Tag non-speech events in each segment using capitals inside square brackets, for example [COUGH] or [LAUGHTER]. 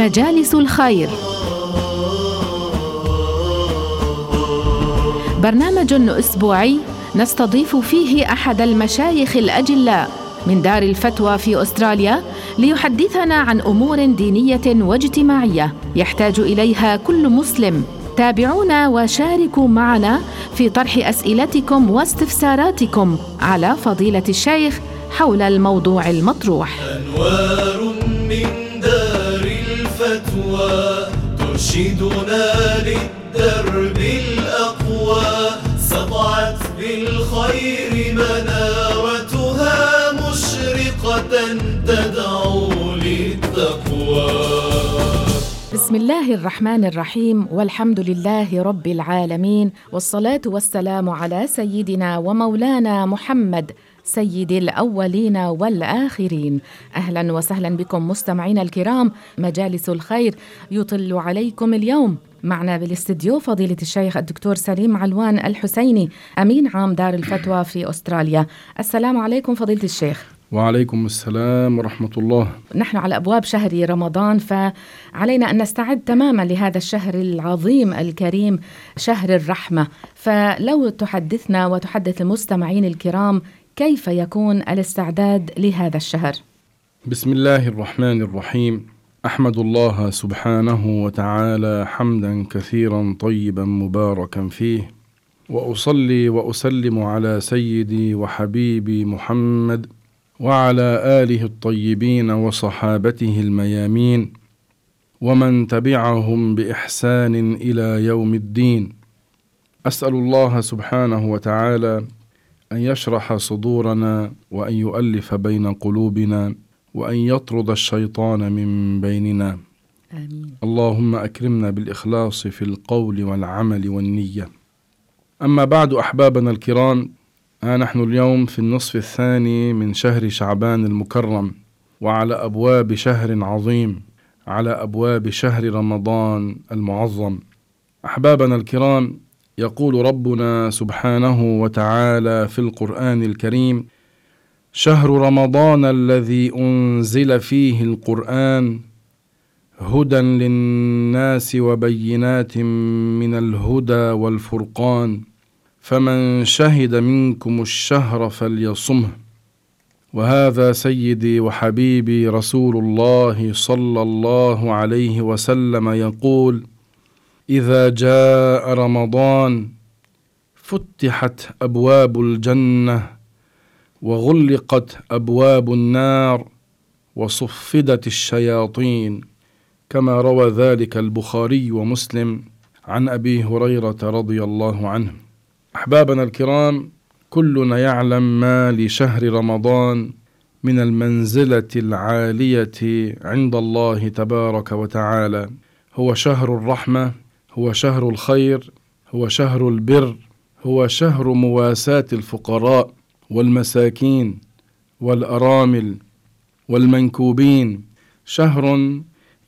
مجالس الخير. برنامج أسبوعي نستضيف فيه أحد المشايخ الأجلاء من دار الفتوى في أستراليا ليحدثنا عن أمور دينية واجتماعية يحتاج إليها كل مسلم. تابعونا وشاركوا معنا في طرح أسئلتكم واستفساراتكم على فضيلة الشيخ حول الموضوع المطروح. أنوار الفتوى ترشدنا للدرب الأقوى. سطعت بالخير منارتها مشرقة تدعو للتقوى. بسم الله الرحمن الرحيم والحمد لله رب العالمين والصلاة والسلام على سيدنا ومولانا محمد سيد الأولين والآخرين. أهلا وسهلا بكم مستمعينا الكرام. مجالس الخير يطل عليكم اليوم. معنا بالاستديو فضيلة الشيخ الدكتور سليم علوان الحسيني أمين عام دار الفتوى في أستراليا. السلام عليكم فضيلة الشيخ. وعليكم السلام ورحمة الله. نحن على أبواب شهر رمضان فعلينا أن نستعد تماما لهذا الشهر العظيم الكريم شهر الرحمة. فلو تحدثنا وتحدث المستمعين الكرام كيف يكون الاستعداد لهذا الشهر؟ بسم الله الرحمن الرحيم. أحمد الله سبحانه وتعالى حمدا كثيرا طيبا مباركا فيه. وأصلي وأسلم على سيدي وحبيبي محمد وعلى آله الطيبين وصحابته الميامين ومن تبعهم بإحسان إلى يوم الدين. أسأل الله سبحانه وتعالى أن يشرح صدورنا وأن يؤلف بين قلوبنا وأن يطرد الشيطان من بيننا. آمين. اللهم أكرمنا بالإخلاص في القول والعمل والنية. أما بعد أحبابنا الكرام ها نحن اليوم في النصف الثاني من شهر شعبان المكرم وعلى أبواب شهر عظيم على أبواب شهر رمضان المعظم. أحبابنا الكرام يقول ربنا سبحانه وتعالى في القرآن الكريم شهر رمضان الذي أنزل فيه القرآن هدى للناس وبينات من الهدى والفرقان فمن شهد منكم الشهر فليصمه. وهذا سيدي وحبيبي رسول الله صلى الله عليه وسلم يقول إذا جاء رمضان فتحت أبواب الجنة وغلقت أبواب النار وصفدت الشياطين كما روى ذلك البخاري ومسلم عن أبي هريرة رضي الله عنه. أحبابنا الكرام كلنا يعلم ما لشهر رمضان من المنزلة العالية عند الله تبارك وتعالى. هو شهر الرحمة هو شهر الخير هو شهر البر هو شهر مواساة الفقراء والمساكين والأرامل والمنكوبين. شهر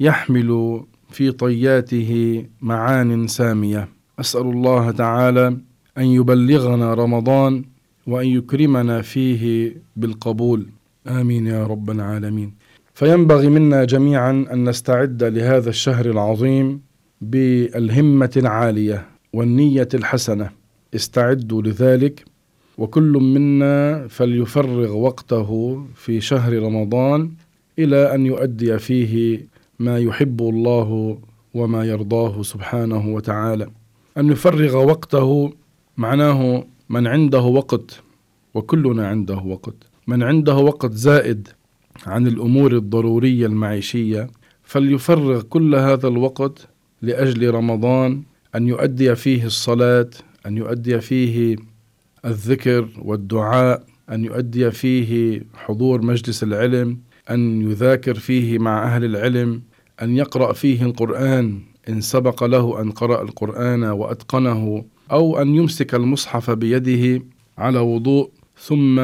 يحمل في طياته معان سامية. أسأل الله تعالى أن يبلغنا رمضان وأن يكرمنا فيه بالقبول. آمين يا رب العالمين. فينبغي منا جميعا أن نستعد لهذا الشهر العظيم بالهمة العالية والنية الحسنة. استعدوا لذلك وكل منا فليفرغ وقته في شهر رمضان إلى أن يؤدي فيه ما يحب الله وما يرضاه سبحانه وتعالى. أن يفرغ وقته معناه من عنده وقت وكلنا عنده وقت. من عنده وقت زائد عن الأمور الضرورية المعيشية فليفرغ كل هذا الوقت لأجل رمضان أن يؤدي فيه الصلاة أن يؤدي فيه الذكر والدعاء أن يؤدي فيه حضور مجلس العلم أن يذاكر فيه مع أهل العلم أن يقرأ فيه القرآن إن سبق له أن قرأ القرآن وأتقنه أو أن يمسك المصحف بيده على وضوء ثم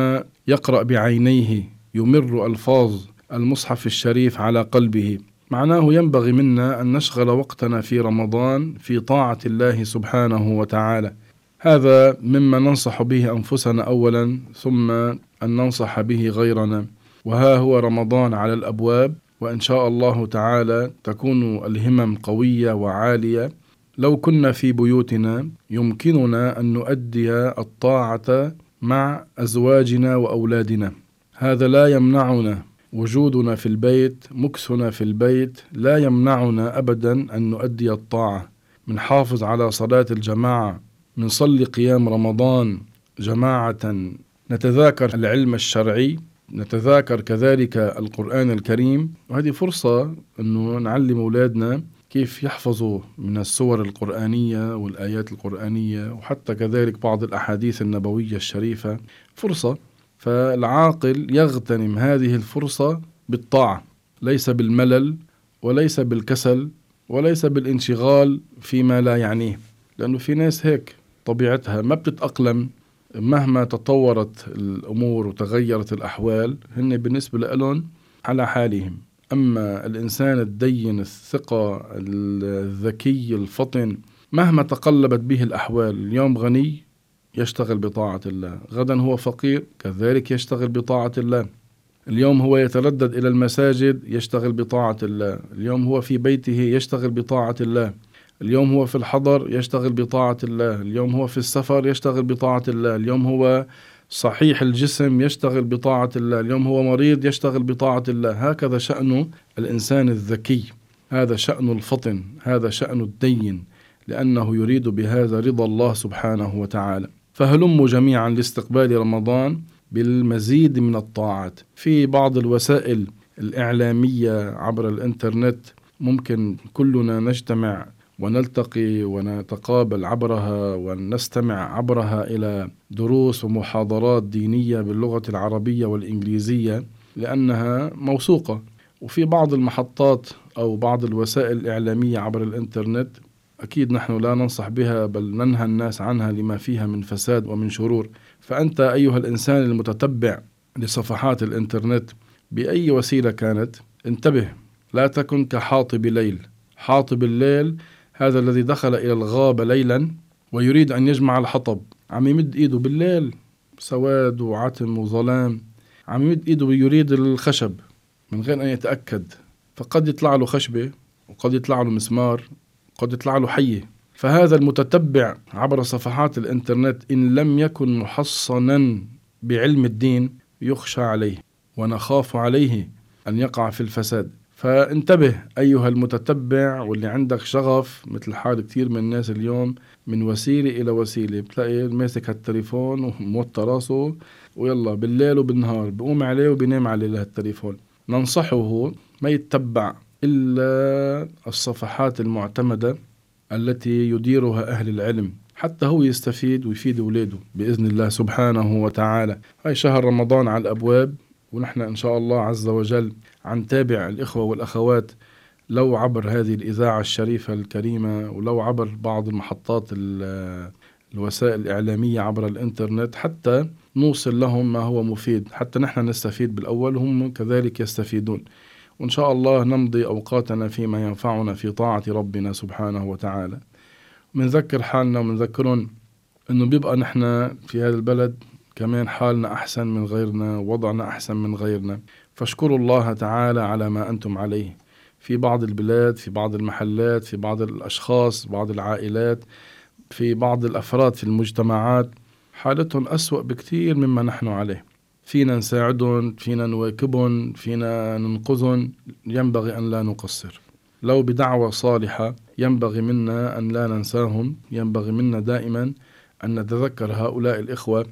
يقرأ بعينيه يمر ألفاظ المصحف الشريف على قلبه. معناه ينبغي منا أن نشغل وقتنا في رمضان في طاعة الله سبحانه وتعالى. هذا مما ننصح به أنفسنا اولا ثم أن ننصح به غيرنا. وها هو رمضان على الأبواب وإن شاء الله تعالى تكون الهمم قوية وعالية. لو كنا في بيوتنا يمكننا أن نؤدي الطاعة مع أزواجنا وأولادنا. هذا لا يمنعنا. وجودنا في البيت مكثنا في البيت لا يمنعنا ابدا أن نؤدي الطاعة. منحافظ على صلاة الجماعة منصلي قيام رمضان جماعة نتذاكر العلم الشرعي نتذاكر كذلك القرآن الكريم. وهذه فرصة انه نعلم أولادنا كيف يحفظوا من السور القرآنية والآيات القرآنية وحتى كذلك بعض الأحاديث النبوية الشريفة. فرصة. فالعاقل يغتنم هذه الفرصة بالطاعة ليس بالملل وليس بالكسل وليس بالانشغال فيما لا يعنيه. لأنه في ناس هيك طبيعتها ما بتتأقلم مهما تطورت الأمور وتغيرت الأحوال هن بالنسبة لهم على حالهم. أما الإنسان الدين الثقة الذكي الفطن مهما تقلبت به الأحوال اليوم غني يشتغل بطاعة الله. غدا هو فقير كذلك يشتغل بطاعة الله. اليوم هو يتردد إلى المساجد يشتغل بطاعة الله. اليوم هو في بيته يشتغل بطاعة الله. اليوم هو في الحضر يشتغل بطاعة الله. اليوم هو في السفر يشتغل بطاعة الله. اليوم هو صحيح الجسم يشتغل بطاعة الله. اليوم هو مريض يشتغل بطاعة الله. هكذا شأن الإنسان الذكي. هذا شأن الفطن هذا شأن الدين لأنه يريد بهذا رضا الله سبحانه وتعالى. فهلموا جميعا لاستقبال رمضان بالمزيد من الطاعات. في بعض الوسائل الإعلامية عبر الإنترنت ممكن كلنا نجتمع ونلتقي ونتقابل عبرها ونستمع عبرها إلى دروس ومحاضرات دينية باللغة العربية والإنجليزية لأنها موثوقة. وفي بعض المحطات أو بعض الوسائل الإعلامية عبر الإنترنت أكيد نحن لا ننصح بها بل ننهى الناس عنها لما فيها من فساد ومن شرور. فأنت أيها الإنسان المتتبع لصفحات الإنترنت بأي وسيلة كانت انتبه لا تكن كحاطب ليل. حاطب الليل هذا الذي دخل إلى الغابة ليلا ويريد أن يجمع الحطب. عم يمد إيده بالليل سواد وعتم وظلام. عم يمد إيده يريد الخشب من غير أن يتأكد. فقد يطلع له خشبة وقد يطلع له مسمار. قد يطلع له حية. فهذا المتتبع عبر صفحات الإنترنت إن لم يكن محصنا بعلم الدين يخشى عليه ونخاف عليه أن يقع في الفساد. فانتبه أيها المتتبع واللي عندك شغف مثل حال كثير من الناس اليوم من وسيلة إلى وسيلة. بتلاقي ماسك هالتليفون وموطى راسه ويلا بالليل وبالنهار بقوم عليه وبينام عليه لهالتليفون. ننصحه ما يتبع إلا الصفحات المعتمدة التي يديرها أهل العلم. حتى هو يستفيد ويفيد أولاده بإذن الله سبحانه وتعالى. هاي شهر رمضان على الأبواب ونحن إن شاء الله عز وجل عن تابع الإخوة والأخوات لو عبر هذه الإذاعة الشريفة الكريمة ولو عبر بعض المحطات الوسائل الإعلامية عبر الإنترنت حتى نوصل لهم ما هو مفيد. حتى نحن نستفيد بالأول وهم كذلك يستفيدون. وإن شاء الله نمضي أوقاتنا فيما ينفعنا في طاعة ربنا سبحانه وتعالى. منذكر حالنا ومنذكرهم أنه بيبقى نحن في هذا البلد كمان حالنا أحسن من غيرنا وضعنا أحسن من غيرنا. فاشكروا الله تعالى على ما أنتم عليه. في بعض البلاد في بعض المحلات في بعض الأشخاص بعض العائلات في بعض الأفراد في المجتمعات حالتهم أسوأ بكثير مما نحن عليه. فينا نساعدهم فينا نواكبهم فينا ننقذهم ينبغي أن لا نقصر. لو بدعوة صالحة ينبغي منا أن لا ننساهم. ينبغي منا دائما أن نتذكر هؤلاء الإخوة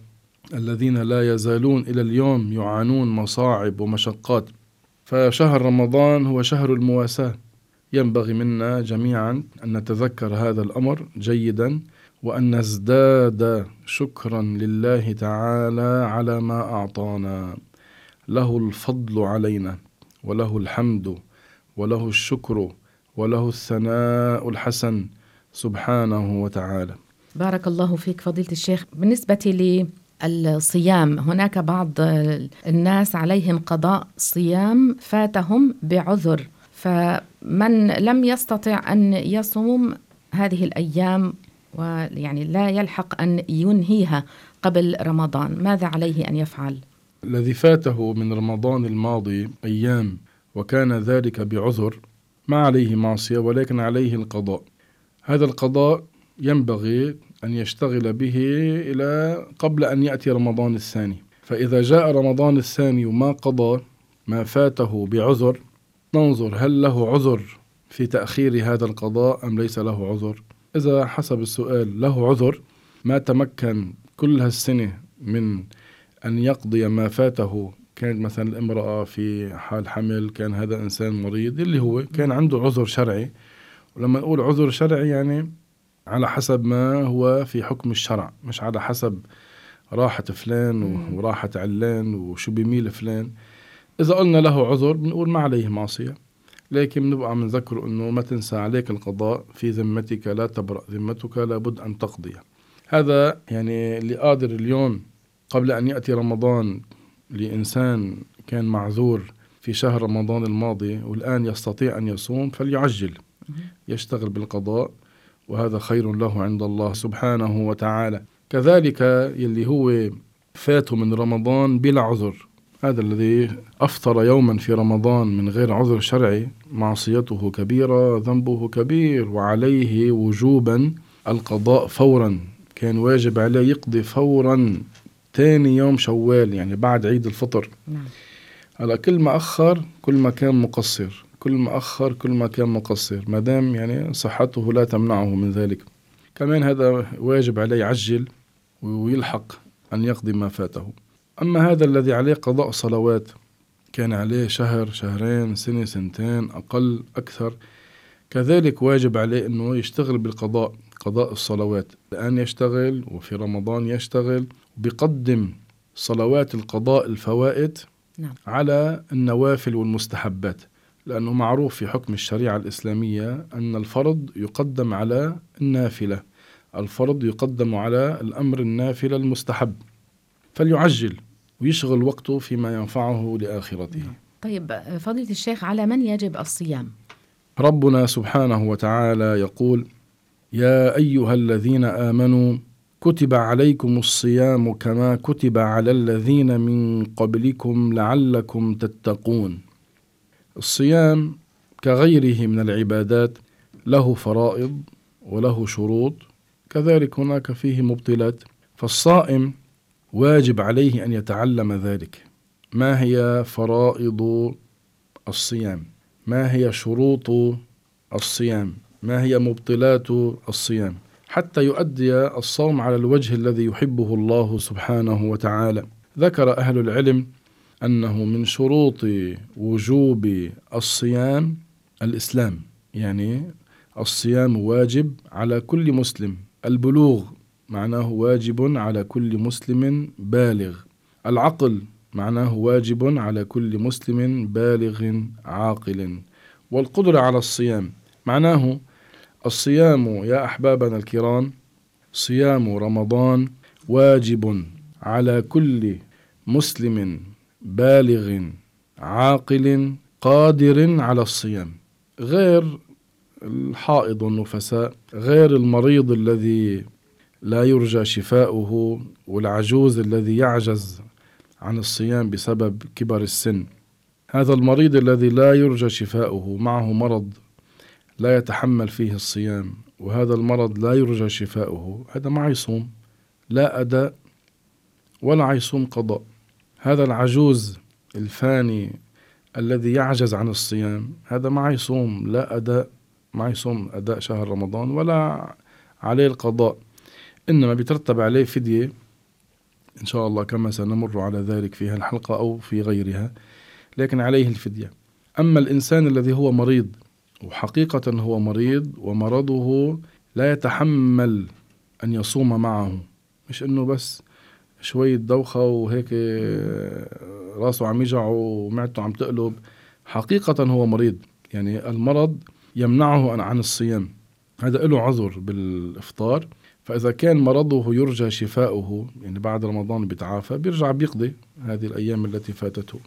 الذين لا يزالون إلى اليوم يعانون مصاعب ومشقات. فشهر رمضان هو شهر المواساة. ينبغي منا جميعا أن نتذكر هذا الأمر جيدا وأن نزداد شكرا لله تعالى على ما أعطانا. له الفضل علينا وله الحمد وله الشكر وله الثناء الحسن سبحانه وتعالى. بارك الله فيك فضيلة الشيخ. بالنسبة لي الصيام هناك بعض الناس عليهم قضاء صيام فاتهم بعذر. فمن لم يستطع أن يصوم هذه الأيام ويعني لا يلحق أن ينهيها قبل رمضان ماذا عليه أن يفعل؟ الذي فاته من رمضان الماضي أيام وكان ذلك بعذر ما عليه معصية ولكن عليه القضاء. هذا القضاء ينبغي أن يشتغل به إلى قبل أن يأتي رمضان الثاني. فإذا جاء رمضان الثاني وما قضى ما فاته بعذر ننظر هل له عذر في تأخير هذا القضاء أم ليس له عذر؟ إذا حسب السؤال له عذر ما تمكن كل هالسنة من أن يقضي ما فاته. كانت مثلا الامرأة في حال حمل كان هذا إنسان مريض اللي هو كان عنده عذر شرعي. ولما نقول عذر شرعي يعني على حسب ما هو في حكم الشرع مش على حسب راحة فلان وراحة علان وشو بيميل فلان. إذا قلنا له عذر بنقول ما عليه معصية. لكن بنبقى عم إنه ما تنسى عليك القضاء في ذمتك لا تبرأ ذمتك لابد أن تقضي. هذا يعني اللي قادر اليوم قبل أن يأتي رمضان لإنسان كان معذور في شهر رمضان الماضي والآن يستطيع أن يصوم فليعجل يشتغل بالقضاء وهذا خير له عند الله سبحانه وتعالى. كذلك يلي هو فاته من رمضان بلا عذر. هذا الذي أفطر يوما في رمضان من غير عذر شرعي معصيته كبيرة ذنبه كبير وعليه وجوبا القضاء فورا. كان واجب عليه يقضي فورا ثاني يوم شوال يعني بعد عيد الفطر. نعم. هلا كل ما أخر كل ما كان مقصر. كل ما أخر كل ما كان مقصر. ما دام يعني صحته لا تمنعه من ذلك. كمان هذا واجب عليه يعجل ويلحق أن يقضي ما فاته. أما هذا الذي عليه قضاء صلوات كان عليه شهر شهرين سنة سنتين أقل أكثر كذلك واجب عليه أنه يشتغل بالقضاء قضاء الصلوات الآن يشتغل وفي رمضان يشتغل بيقدم صلوات القضاء الفوائد نعم. على النوافل والمستحبات لأنه معروف في حكم الشريعة الإسلامية أن الفرض يقدم على النافلة الفرض يقدم على الأمر النافلة المستحب فليعجل ويشغل وقته فيما ينفعه لآخرته. طيب فضيلة الشيخ على من يجب الصيام؟ ربنا سبحانه وتعالى يقول يا أيها الذين آمنوا كتب عليكم الصيام كما كتب على الذين من قبلكم لعلكم تتقون. الصيام كغيره من العبادات له فرائض وله شروط كذلك هناك فيه مبطلات. فالصائم واجب عليه أن يتعلم ذلك. ما هي فرائض الصيام؟ ما هي شروط الصيام؟ ما هي مبطلات الصيام؟ حتى يؤدي الصوم على الوجه الذي يحبه الله سبحانه وتعالى. ذكر أهل العلم أنه من شروط وجوب الصيام الإسلام يعني الصيام واجب على كل مسلم. البلوغ معناه واجب على كل مسلم بالغ. العقل معناه واجب على كل مسلم بالغ عاقل. والقدرة على الصيام معناه الصيام يا أحبابنا الكرام صيام رمضان واجب على كل مسلم بالغ عاقل قادر على الصيام. غير الحائض والنفساء غير المريض الذي لا يرجى شفاؤه والعجوز الذي يعجز عن الصيام بسبب كبر السن. هذا المريض الذي لا يرجى شفاؤه معه مرض لا يتحمل فيه الصيام وهذا المرض لا يرجى شفاؤه. هذا ما يصوم لا أداء ولا يصوم قضاء. هذا العجوز الفاني الذي يعجز عن الصيام هذا ما يصوم لا أداء ما يصوم أداء شهر رمضان ولا عليه القضاء. إنما بيترتب عليه فدية إن شاء الله كما سنمر على ذلك في الحلقة أو في غيرها لكن عليه الفدية. أما الإنسان الذي هو مريض وحقيقة هو مريض ومرضه لا يتحمل أن يصوم معه مش إنه بس شوية دوخة وهيك راسه عم يجع ومعدته عم تقلب حقيقة هو مريض. يعني المرض يمنعه عن الصيام. هذا له عذر بالإفطار. فإذا كان مرضه يرجى شفاؤه يعني بعد رمضان بيتعافى بيرجع بيقضي هذه الأيام التي فاتته.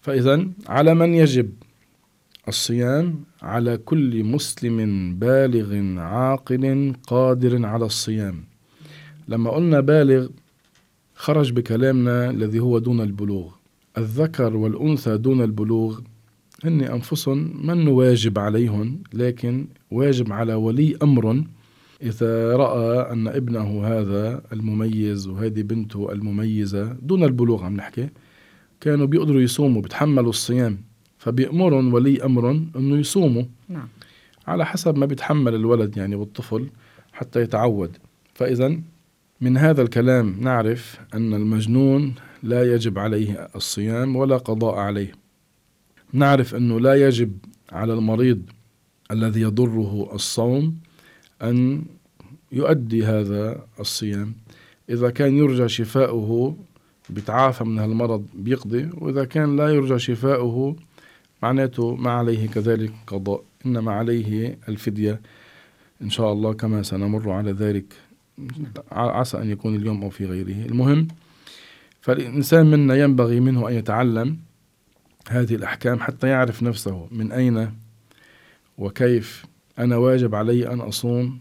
فإذا على من يجب الصيام على كل مسلم بالغ عاقل قادر على الصيام. لما قلنا بالغ خرج بكلامنا الذي هو دون البلوغ. الذكر والأنثى دون البلوغ هن أنفسهم من واجب عليهم لكن واجب على ولي أمر إذا رأى أن ابنه هذا المميز وهذه بنته المميزة دون البلوغ عم نحكي كانوا بيقدروا يصوموا بيتحملوا الصيام. فبيأمرهم ولي أمر أنه يصوموا. نعم. على حسب ما بيتحمل الولد يعني والطفل حتى يتعود. فإذا من هذا الكلام نعرف أن المجنون لا يجب عليه الصيام ولا قضاء عليه. نعرف أنه لا يجب على المريض الذي يضره الصوم أن يؤدي هذا الصيام. إذا كان يرجى شفاؤه بيتعافى من هالمرض بيقضي وإذا كان لا يرجى شفاؤه معناته ما عليه كذلك قضاء إنما عليه الفدية. إن شاء الله كما سنمر على ذلك. عسى أن يكون اليوم أو في غيره. المهم فالإنسان منا ينبغي منه أن يتعلم هذه الأحكام حتى يعرف نفسه من أين وكيف أنا واجب علي أن أصوم؟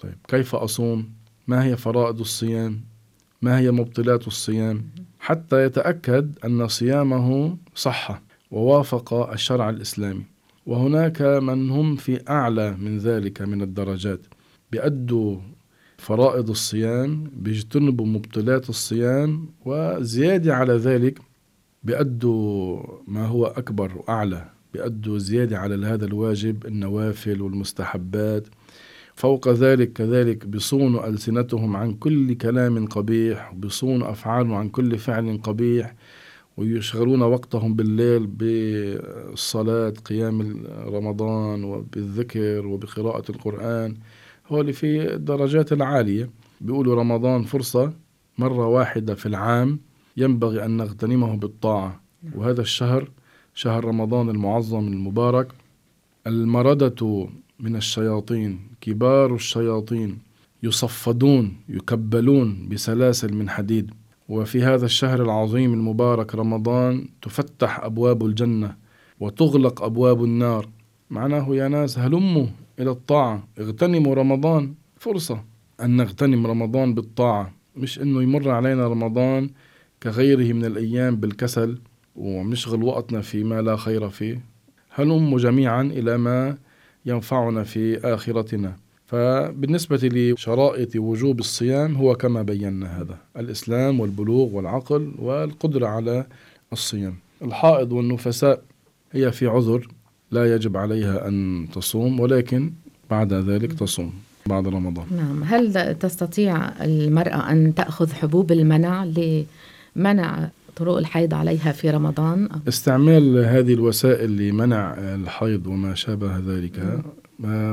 طيب كيف أصوم؟ ما هي فرائض الصيام؟ ما هي مبطلات الصيام؟ حتى يتأكد أن صيامه صح ووافق الشرع الإسلامي. وهناك من هم في أعلى من ذلك من الدرجات. بيأدوا فرائض الصيام بيجتنبوا مبطلات الصيام وزيادة على ذلك بيأدوا ما هو أكبر وأعلى بيأدوا زيادة على هذا الواجب النوافل والمستحبات. فوق ذلك كذلك بيصونوا ألسنتهم عن كل كلام قبيح بيصونوا أفعالهم عن كل فعل قبيح ويشغلون وقتهم بالليل بالصلاة قيام رمضان وبالذكر وبقراءة القرآن. هو اللي في الدرجات العالية. بيقولوا رمضان فرصة مرة واحدة في العام ينبغي أن نغتنمه بالطاعة. وهذا الشهر شهر رمضان المعظم المبارك. المردة من الشياطين كبار الشياطين يصفدون يكبلون بسلاسل من حديد. وفي هذا الشهر العظيم المبارك رمضان تفتح أبواب الجنة وتغلق أبواب النار. معناه يا ناس هلموا إلى الطاعة اغتنموا رمضان. فرصة أن نغتنم رمضان بالطاعة مش إنه يمر علينا رمضان كغيره من الأيام بالكسل. ونشغل وقتنا فيما لا خير فيه. هلموا جميعا إلى ما ينفعنا في آخرتنا. فبالنسبة لشرائط وجوب الصيام هو كما بينا هذا الإسلام والبلوغ والعقل والقدرة على الصيام. الحائض والنفساء هي في عذر لا يجب عليها أن تصوم ولكن بعد ذلك تصوم بعد رمضان. نعم. هل تستطيع المرأة أن تأخذ حبوب المنع لمنع طرق الحيض عليها في رمضان؟ استعمال هذه الوسائل لمنع الحيض وما شابه ذلك.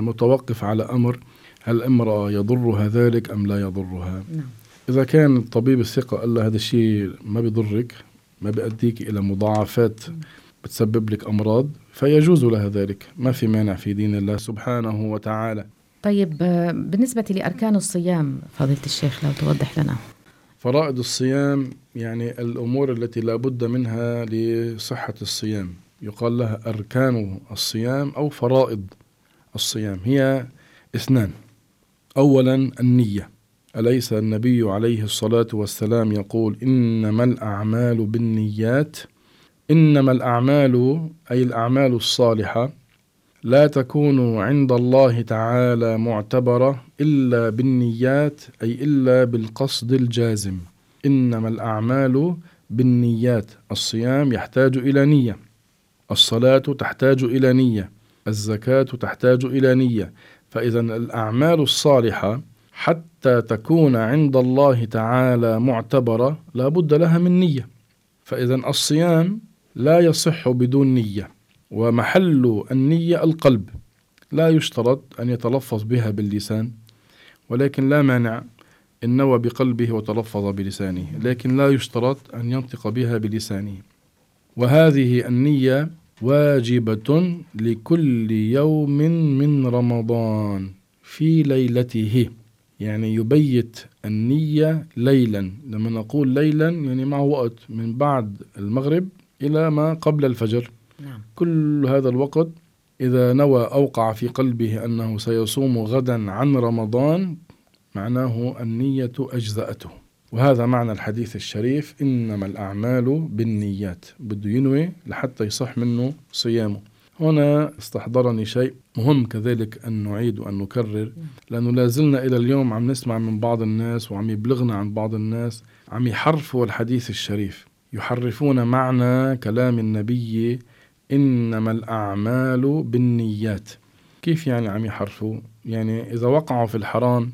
متوقف على أمر هل الامرأة يضرها ذلك أم لا يضرها؟ نعم. إذا كان الطبيب الثقة قال هذا الشيء ما بيضرك ما بيأديك إلى مضاعفات بتسبب لك أمراض فيجوز لها ذلك. ما في مانع في دين الله سبحانه وتعالى. طيب بالنسبة لأركان الصيام فضيلة الشيخ لو توضح لنا. فرائض الصيام يعني الأمور التي لا بد منها لصحة الصيام. يقال لها أركان الصيام أو فرائض الصيام. هي اثنان. اولا النية. أليس النبي عليه الصلاة والسلام يقول إنما الأعمال بالنيات؟ إنما الأعمال أي الأعمال الصالحة. لا تكون عند الله تعالى معتبرة إلا بالنيات أي إلا بالقصد الجازم. إنما الأعمال بالنيات. الصيام يحتاج إلى نية. الصلاة تحتاج إلى نية. الزكاة تحتاج إلى نية. فإذا الأعمال الصالحة حتى تكون عند الله تعالى معتبرة لا بد لها من نية. فإذا الصيام لا يصح بدون نية. ومحل النية القلب. لا يشترط أن يتلفظ بها باللسان ولكن لا مانع إن نوى بقلبه وتلفظ بلسانه لكن لا يشترط أن ينطق بها بلسانه. وهذه النية واجبة لكل يوم من رمضان في ليلته. يعني يبيت النية ليلا. لما نقول ليلا يعني مع وقت من بعد المغرب إلى ما قبل الفجر. نعم. كل هذا الوقت إذا نوى أوقع في قلبه أنه سيصوم غدا عن رمضان معناه النية أجزأته. وهذا معنى الحديث الشريف إنما الأعمال بالنيات. بده ينوي لحتى يصح منه صيامه. هنا استحضرني شيء مهم كذلك أن نعيد وأن نكرر. لأنه لازلنا إلى اليوم عم نسمع من بعض الناس وعم يبلغنا عن بعض الناس عم يحرفوا الحديث الشريف. يحرفون معنى كلام النبي إنما الأعمال بالنيات. كيف يعني عم يحرفوا؟ يعني إذا وقعوا في الحرام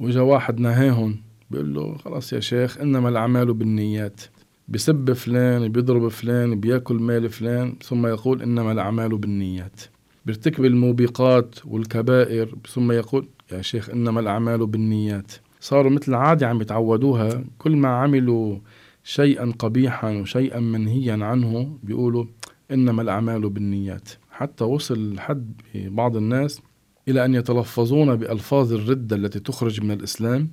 وإجا واحد نهاهم بيقول له خلاص يا شيخ إنما الأعمال بالنيات. بسب فلان بيضرب فلان بيأكل مال فلان ثم يقول إنما الأعمال بالنيات. بيرتكب الموبقات والكبائر ثم يقول يا شيخ إنما الأعمال بالنيات. صاروا مثل عادة عم يتعودوها. كل ما عملوا شيئا قبيحا وشيئا منهيا عنه بيقولوا إنما الأعمال بالنيات. حتى وصل حد بعض الناس إلى أن يتلفظون بألفاظ الردة التي تخرج من الإسلام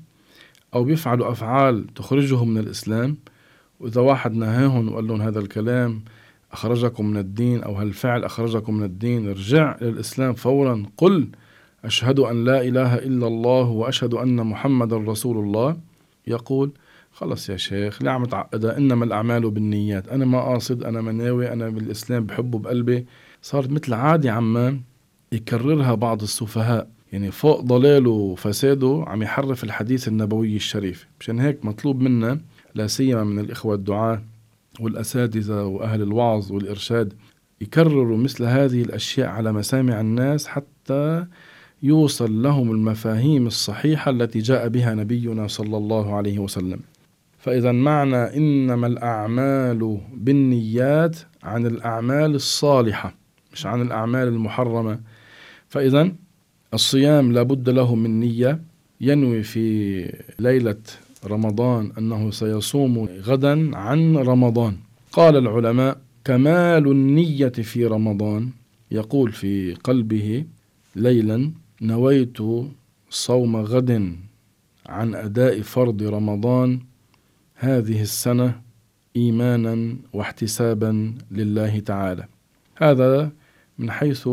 أو بيفعلوا أفعال تخرجهم من الإسلام. وإذا واحد نهاهم وقال لهم هذا الكلام أخرجكم من الدين أو هالفعل أخرجكم من الدين ارجع للإسلام فورا. قل أشهد أن لا إله إلا الله وأشهد أن محمد رسول الله. يقول خلص يا شيخ لا عم تعقدها إنما الأعمال بالنيات. أنا ما قاصد أنا مناوي أنا بالإسلام بحبه بقلبي. صارت مثل عادي عمان يكررها بعض السفهاء. يعني فوق ضلاله وفساده عم يحرف الحديث النبوي الشريف. مشان هيك مطلوب منا لا سيما من الإخوة الدعاة والأساتذة وأهل الوعظ والإرشاد يكرروا مثل هذه الأشياء على مسامع الناس حتى يوصل لهم المفاهيم الصحيحة التي جاء بها نبينا صلى الله عليه وسلم. فإذا معنى إنما الأعمال بالنيات عن الأعمال الصالحة مش عن الأعمال المحرمة. فإذا الصيام لابد له من نية. ينوي في ليلة رمضان أنه سيصوم غدا عن رمضان. قال العلماء كمال النية في رمضان يقول في قلبه ليلا نويت صوم غد عن أداء فرض رمضان هذه السنة إيمانا واحتسابا لله تعالى. هذا من حيث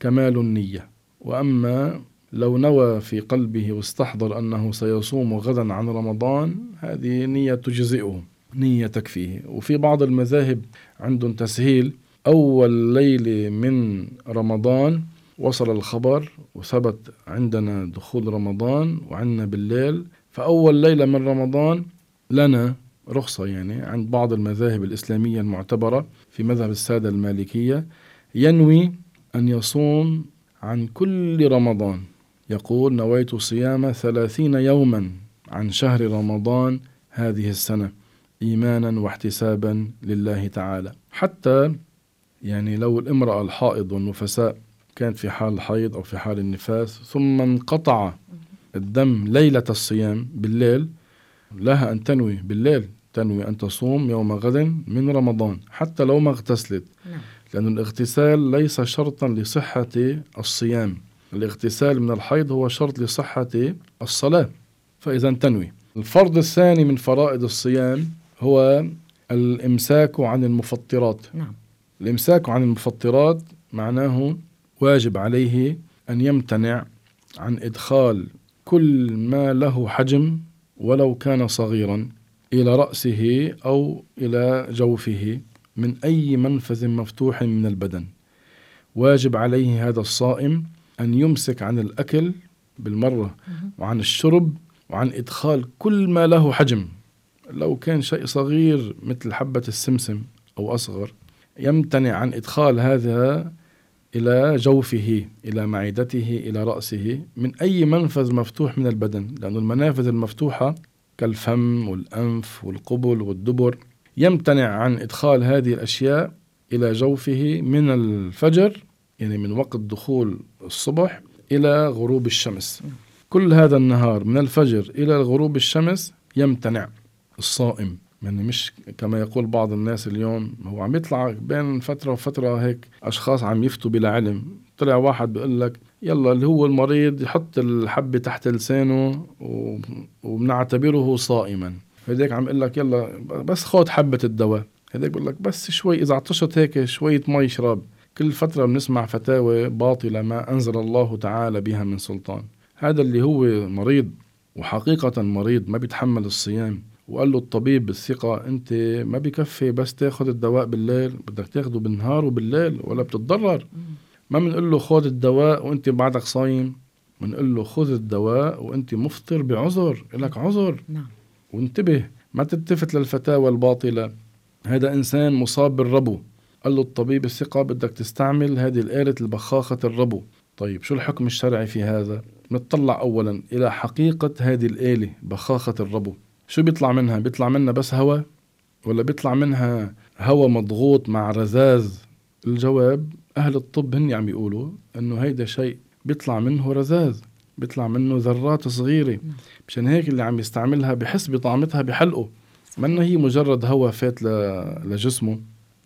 كمال النية. وأما لو نوى في قلبه واستحضر أنه سيصوم غدا عن رمضان هذه نية تجزئه نية تكفيه. وفي بعض المذاهب عندهم تسهيل أول ليلة من رمضان وصل الخبر وثبت عندنا دخول رمضان وعندنا بالليل فأول ليلة من رمضان لنا رخصة يعني عند بعض المذاهب الإسلامية المعتبرة في مذهب السادة المالكية ينوي أن يصوم عن كل رمضان. يقول نويت صيام ثلاثين يوما عن شهر رمضان هذه السنة إيمانا واحتسابا لله تعالى. حتى يعني لو الامرأة الحائض والنفساء كانت في حال الحيض أو في حال النفاس ثم انقطع الدم ليلة الصيام بالليل لها أن تنوي بالليل تنوي أن تصوم يوم غد من رمضان حتى لو ما اغتسلت. نعم. لأن الاغتسال ليس شرطا لصحة الصيام. الاغتسال من الحيض هو شرط لصحة الصلاة. فإذا تنوي. الفرض الثاني من فرائض الصيام هو الإمساك عن المفطرات. نعم. الإمساك عن المفطرات معناه واجب عليه أن يمتنع عن إدخال كل ما له حجم ولو كان صغيرا إلى رأسه أو إلى جوفه من أي منفذ مفتوح من البدن. واجب عليه هذا الصائم أن يمسك عن الأكل بالمرة وعن الشرب وعن إدخال كل ما له حجم. لو كان شيء صغير مثل حبة السمسم أو أصغر يمتنع عن إدخال هذا إلى جوفه إلى معدته إلى رأسه من أي منفذ مفتوح من البدن لأن المنافذ المفتوحة كالفم والأنف والقبل والدبر. يمتنع عن إدخال هذه الأشياء إلى جوفه من الفجر يعني من وقت دخول الصبح إلى غروب الشمس. كل هذا النهار من الفجر إلى غروب الشمس يمتنع الصائم. يعني مش كما يقول بعض الناس اليوم هو عم يطلع بين فترة وفترة هيك أشخاص عم يفتوا بلا علم. طلع واحد بيقول لك يلا اللي هو المريض يحط الحبة تحت لسانه وبنعتبره صائما. هديك عم يقول لك يلا بس خذ حبة الدواء. هديك بقول لك بس شوي إذا عطشت هيك شوية مي شرب. كل فترة بنسمع فتاوى باطلة ما أنزل الله تعالى بها من سلطان. هذا اللي هو مريض وحقيقة مريض ما بيتحمل الصيام. وقال له الطبيب بالثقة أنت ما بكفي بس تاخذ الدواء بالليل بدك تاخده بالنهار وبالليل ولا بتتضرر. ما بنقول له خذ الدواء وأنت بعدك صايم. بنقول له خذ الدواء وأنت مفطر بعذر لك عذر. نعم. وانتبه ما تلتفت للفتاوى الباطلة. هذا إنسان مصاب بالربو. قال له الطبيب الثقة بدك تستعمل هذه الآلة البخاخة الربو. طيب شو الحكم الشرعي في هذا؟ نطلع أولا إلى حقيقة هذه الآلة بخاخة الربو. شو بيطلع منها؟ بيطلع منها بس هواء ولا بيطلع منها هواء مضغوط مع رذاذ؟ الجواب أهل الطب هن عم يقولوا إنه هيدا شيء بيطلع منه رذاذ بيطلع منه ذرات صغيرة. مشان هيك اللي عم يستعملها بحس بطعمتها بحلقه. ما هي مجرد هواء فات لجسمه.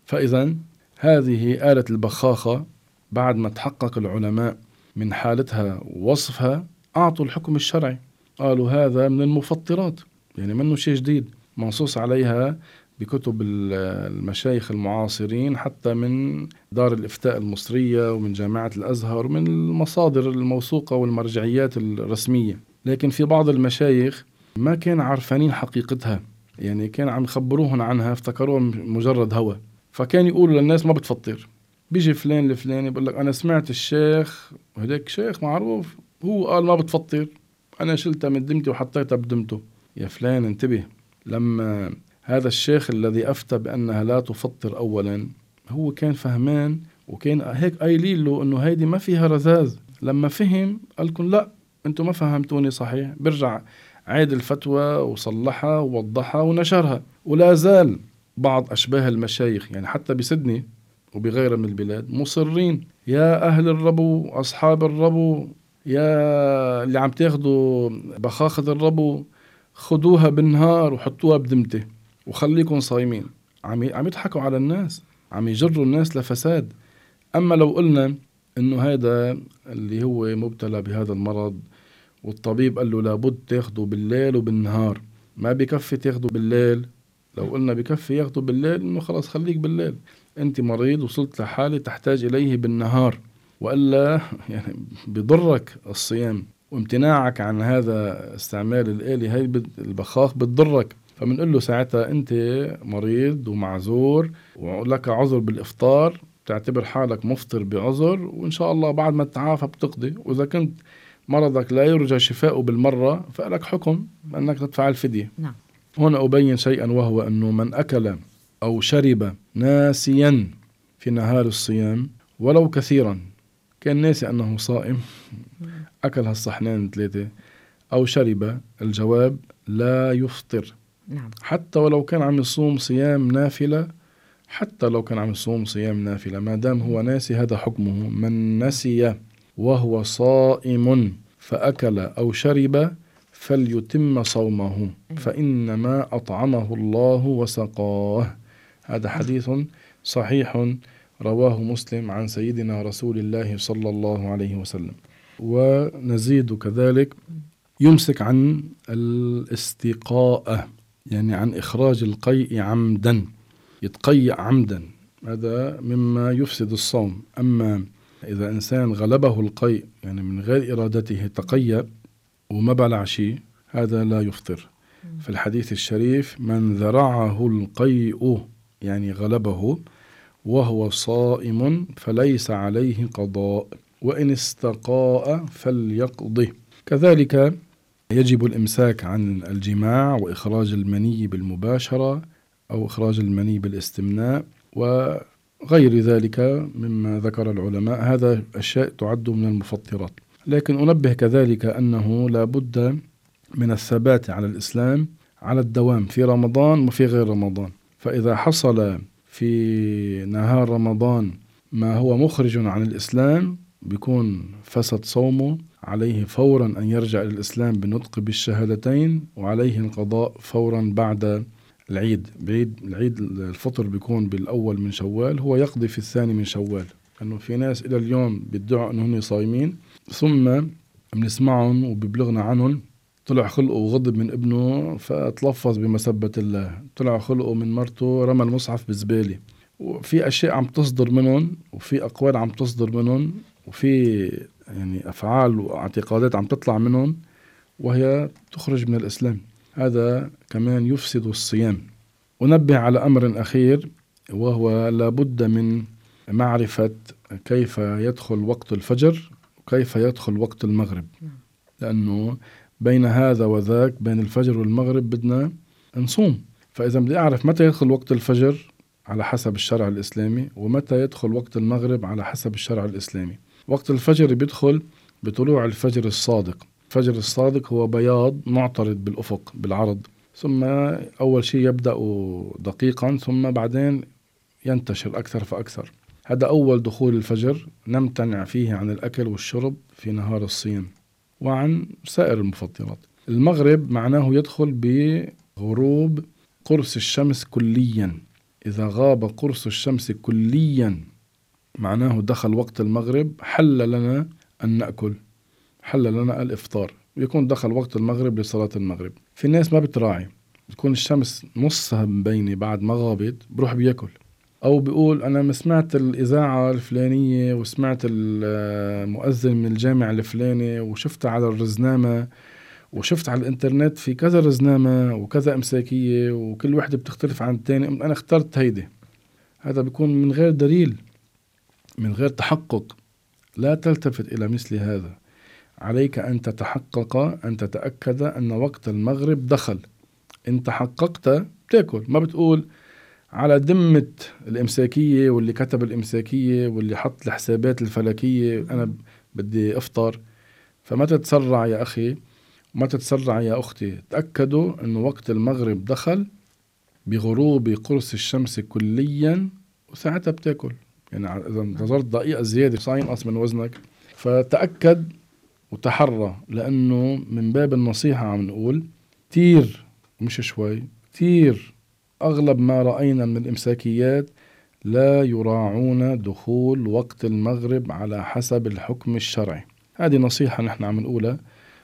فإذا هذه آلة البخاخة بعد ما تحقق العلماء من حالتها ووصفها أعطوا الحكم الشرعي. قالوا هذا من المفطرات. يعني منه شيء جديد. منصوص عليها بكتب المشايخ المعاصرين حتى من دار الإفتاء المصرية ومن جامعة الأزهر ومن المصادر الموثوقة والمرجعيات الرسمية. لكن في بعض المشايخ ما كان عارفانين حقيقتها. يعني كان عم يخبروهم عنها افتكروها مجرد هوى. فكان يقولوا للناس ما بتفطر. بيجي فلان الفلاني بقول لك أنا سمعت الشيخ وهداك شيخ معروف هو قال ما بتفطر. أنا شلتها من دمتي وحطيتها بدمته. يا فلان انتبه لما هذا الشيخ الذي أفتى بأنها لا تفطر اولا هو كان فهمان وكان هيك قايلين له إنه هيدي ما فيها رذاذ. لما فهم قال لكم لا أنتم ما فهمتوني صحيح. برجع عاد الفتوى وصلحها ووضحها ونشرها. ولا زال بعض أشباه المشايخ يعني حتى بسدني وبغيرها من البلاد مصرين. يا أهل الربو أصحاب الربو يا اللي عم تاخدوا بخاخة الربو خدوها بالنهار وحطوها بدمتة. وخليكم صايمين. عم عم يضحكوا على الناس. عم يجروا الناس لفساد. أما لو قلنا إنه هذا اللي هو مبتلى بهذا المرض والطبيب قال له لابد تاخده بالليل وبالنهار. ما بكفي تاخده بالليل. لو قلنا بكفي ياخده بالليل إنه خلاص خليك بالليل. أنت مريض وصلت لحالة تحتاج إليه بالنهار. وإلا [LAUGHS] يعني بضرك الصيام. وامتناعك عن هذا استعمال الآلة هاي البخاخ بتضرك. فبنقول له ساعتها أنت مريض ومعذور ولك عذر بالإفطار تعتبر حالك مفطر بعذر وإن شاء الله بعد ما تتعافى بتقضي. وإذا كنت مرضك لا يرجى شفاؤه بالمرة فلك حكم أنك تدفع الفدية. نعم. هنا أبين شيئا وهو أنه من أكل أو شرب ناسيا في نهار الصيام ولو كثيرا كان ناسي أنه صائم. أكل هالصحنين ثلاثة أو شرب الجواب لا يفطر. نعم. حتى ولو كان عم يصوم صيام نافلة حتى لو كان عم يصوم صيام نافلة ما دام هو ناسي هذا حكمه من نسي وهو صائم فأكل أو شرب فليتم صومه فإنما أطعمه الله وسقاه. هذا حديث صحيح رواه مسلم عن سيدنا رسول الله صلى الله عليه وسلم. ونزيد كذلك يمسك عن الاستقاء يعني عن إخراج القيء عمدا يتقيأ عمدا. هذا مما يفسد الصوم. أما إذا إنسان غلبه القيء يعني من غير إرادته تقيأ وما بلع شيء هذا لا يفطر. في الحديث الشريف من ذرعه القيء يعني غلبه وهو صائم فليس عليه قضاء. وإن استقاء فليقضه. كذلك يجب الإمساك عن الجماع وإخراج المني بالمباشرة أو إخراج المني بالاستمناء وغير ذلك مما ذكر العلماء. هذا أشياء تعد من المفطرات. لكن أنبه كذلك أنه لا بد من الثبات على الإسلام على الدوام في رمضان وفي غير رمضان. فإذا حصل في نهار رمضان ما هو مخرج عن الإسلام بيكون فسد صومه عليه فورا أن يرجع إلى الإسلام بالنطق بالشهادتين وعليه القضاء فورا بعد العيد. بعيد العيد الفطر بيكون بالأول من شوال هو يقضي في الثاني من شوال. لأنه في ناس إلى اليوم بيدعوا أنهم صايمين ثم بنسمعهم وبيبلغنا عنهم. طلع خلقه وغضب من ابنه فتلفظ بمسبة الله. طلع خلقه من مرته رمى المصحف بزبالة. وفي أشياء عم تصدر منهم وفي أقوال عم تصدر منهم. وفي يعني أفعال واعتقادات عم تطلع منهم وهي تخرج من الإسلام. هذا كمان يفسد الصيام. أنبه على أمر أخير وهو لابد من معرفة كيف يدخل وقت الفجر وكيف يدخل وقت المغرب. لأنه بين هذا وذاك بين الفجر والمغرب بدنا نصوم. فإذا بدي أعرف متى يدخل وقت الفجر؟ على حسب الشرع الإسلامي ومتى يدخل وقت المغرب؟ على حسب الشرع الإسلامي. وقت الفجر بيدخل بطلوع الفجر الصادق. الفجر الصادق هو بياض معترض بالأفق بالعرض. ثم أول شيء يبدأ دقيقا ثم بعدين ينتشر أكثر فأكثر. هذا أول دخول الفجر نمتنع فيه عن الأكل والشرب في نهار الصيام وعن سائر المفطرات. المغرب معناه يدخل بغروب قرص الشمس كليا. إذا غاب قرص الشمس كليا معناه دخل وقت المغرب حل لنا أن نأكل حل لنا الإفطار. ويكون دخل وقت المغرب لصلاة المغرب. في ناس ما بتراعي. بتكون الشمس نصها مبينة بعد ما غابت بروح بياكل. أو بيقول أنا سمعت الإذاعة الفلانية وسمعت المؤذن من الجامع الفلاني وشفتها على الرزنامة وشفت على الإنترنت في كذا رزنامة وكذا إمساكية وكل وحدة بتختلف عن الثاني أنا اخترت هيدي. هذا بيكون من غير دليل. من غير تحقق لا تلتفت إلى مثل هذا. عليك أن تتحقق أن تتأكد أن وقت المغرب دخل. إن تحققت بتاكل ما بتقول على ذمة الإمساكية واللي كتب الإمساكية واللي حط الحسابات الفلكية أنا بدي أفطر. فما تتسرع يا أخي وما تتسرع يا أختي. تأكدوا أنه وقت المغرب دخل بغروب قرص الشمس كليا وساعتها بتأكل. يعني إذا انتظرت دقيقة زيادة سينقص من وزنك فتأكد وتحرى لأنه من باب النصيحة عم نقول كتير مش شوي كتير أغلب ما رأينا من الإمساكيات لا يراعون دخول وقت المغرب على حسب الحكم الشرعي. هذه نصيحة نحن عم نقولها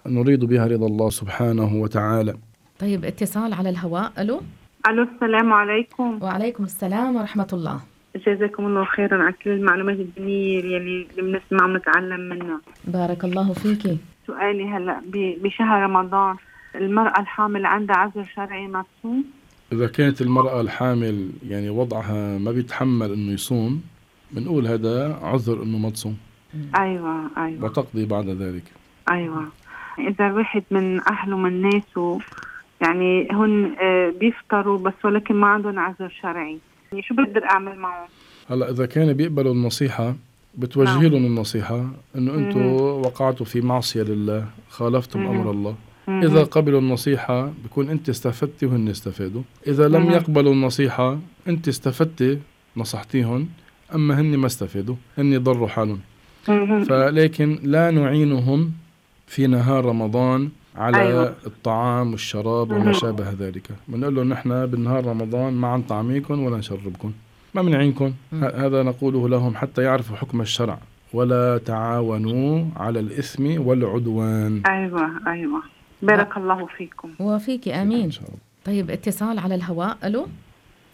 نريد بها رضا الله سبحانه وتعالى. طيب اتصال على الهواء. ألو؟ ألو السلام عليكم. وعليكم السلام ورحمة الله. جزاكم الله خيرا على كل المعلومات الدينية يلي اللي بنسمع ونتعلم منها. بارك الله فيك. سؤالي هلا بشهر رمضان المرأة الحامل عندها عذر شرعي ما تصوم؟ إذا كانت المرأة الحامل يعني وضعها ما بيتحمل إنه يصوم بنقول هذا عذر إنه ما تصوم. أيوة أيوة. وتقضي بعد ذلك. أيوة. إذا الواحد من أهله من ناسه يعني هن آه، بيفطروا بس ولكن ما عندهم عذر شرعي. شو بقدر أعمل معهم؟ هلا إذا كان بيقبلوا النصيحة بتوجهي نعم. لهم النصيحة إنه أنتم وقعتوا في معصية لله خالفتم. أمر الله. إذا قبلوا النصيحة بكون أنت استفدتي وهن استفادوا إذا لم. يقبلوا النصيحة أنت استفدتي نصحتيهم أما هن ما استفادوا هن ضروا حالهم. فلكن لا نعينهم في نهار رمضان على أيوة. الطعام والشراب وما. شابه ذلك. بنقول له نحن بالنهار رمضان ما نطعميكم ولا نشربكم ما. ه- هذا نقوله لهم حتى يعرفوا حكم الشرع. ولا تعاونوا على الإثم والعدوان. أيوة أيوة. بارك الله فيكم. وفيك إن آمين. شاء الله. طيب اتصال على الهواء. ألو؟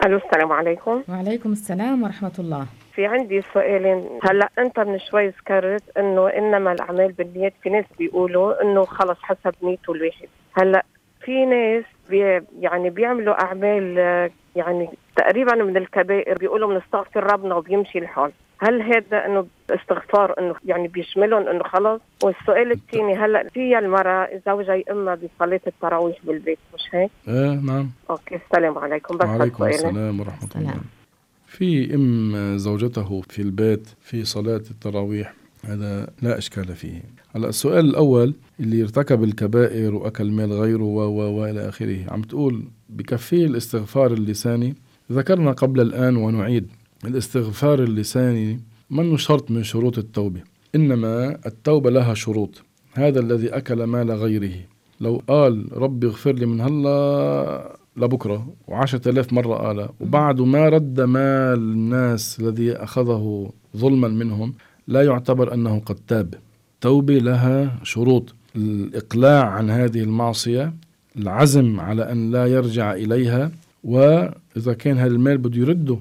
ألو السلام عليكم. وعليكم السلام ورحمة الله. في عندي سؤالين. هلا انت من شوي ذكرت انه انما الأعمال بالنيات في ناس بيقولوا انه خلص حسب نيته الواحد. هلا في ناس بي يعني بيعملوا أعمال يعني تقريبا من الكبائر بيقولوا بنستغفر ربنا وبيمشي الحال هل هذا إنه استغفار إنه يعني بيشملهم إنه خلص؟ والسؤال الثاني هلا في المرأة زوجها يأمها بصلاة التراويح بالبيت مش هيك؟ إيه نعم. أوكي السلام عليكم. بس وعليكم. السلام السلام. الله. في إم زوجته في البيت في صلاة التراويح هذا لا إشكال فيه. هلا السؤال الأول اللي ارتكب الكبائر وأكل مال غيره و و وإلى آخره عم تقول بكفيه الاستغفار اللساني؟ ذكرنا قبل الآن ونعيد الاستغفار اللساني منه شرط من شروط التوبة إنما التوبة لها شروط هذا الذي أكل مال غيره. لو قال ربي اغفر لي من هلا لبكرة وعشرة آلاف مرة قالها وبعد ما رد مال الناس الذي أخذه ظلما منهم لا يعتبر أنه قد تاب. توبة لها شروط. الإقلاع عن هذه المعصية العزم على أن لا يرجع إليها وإذا كان هذا المال بده يرده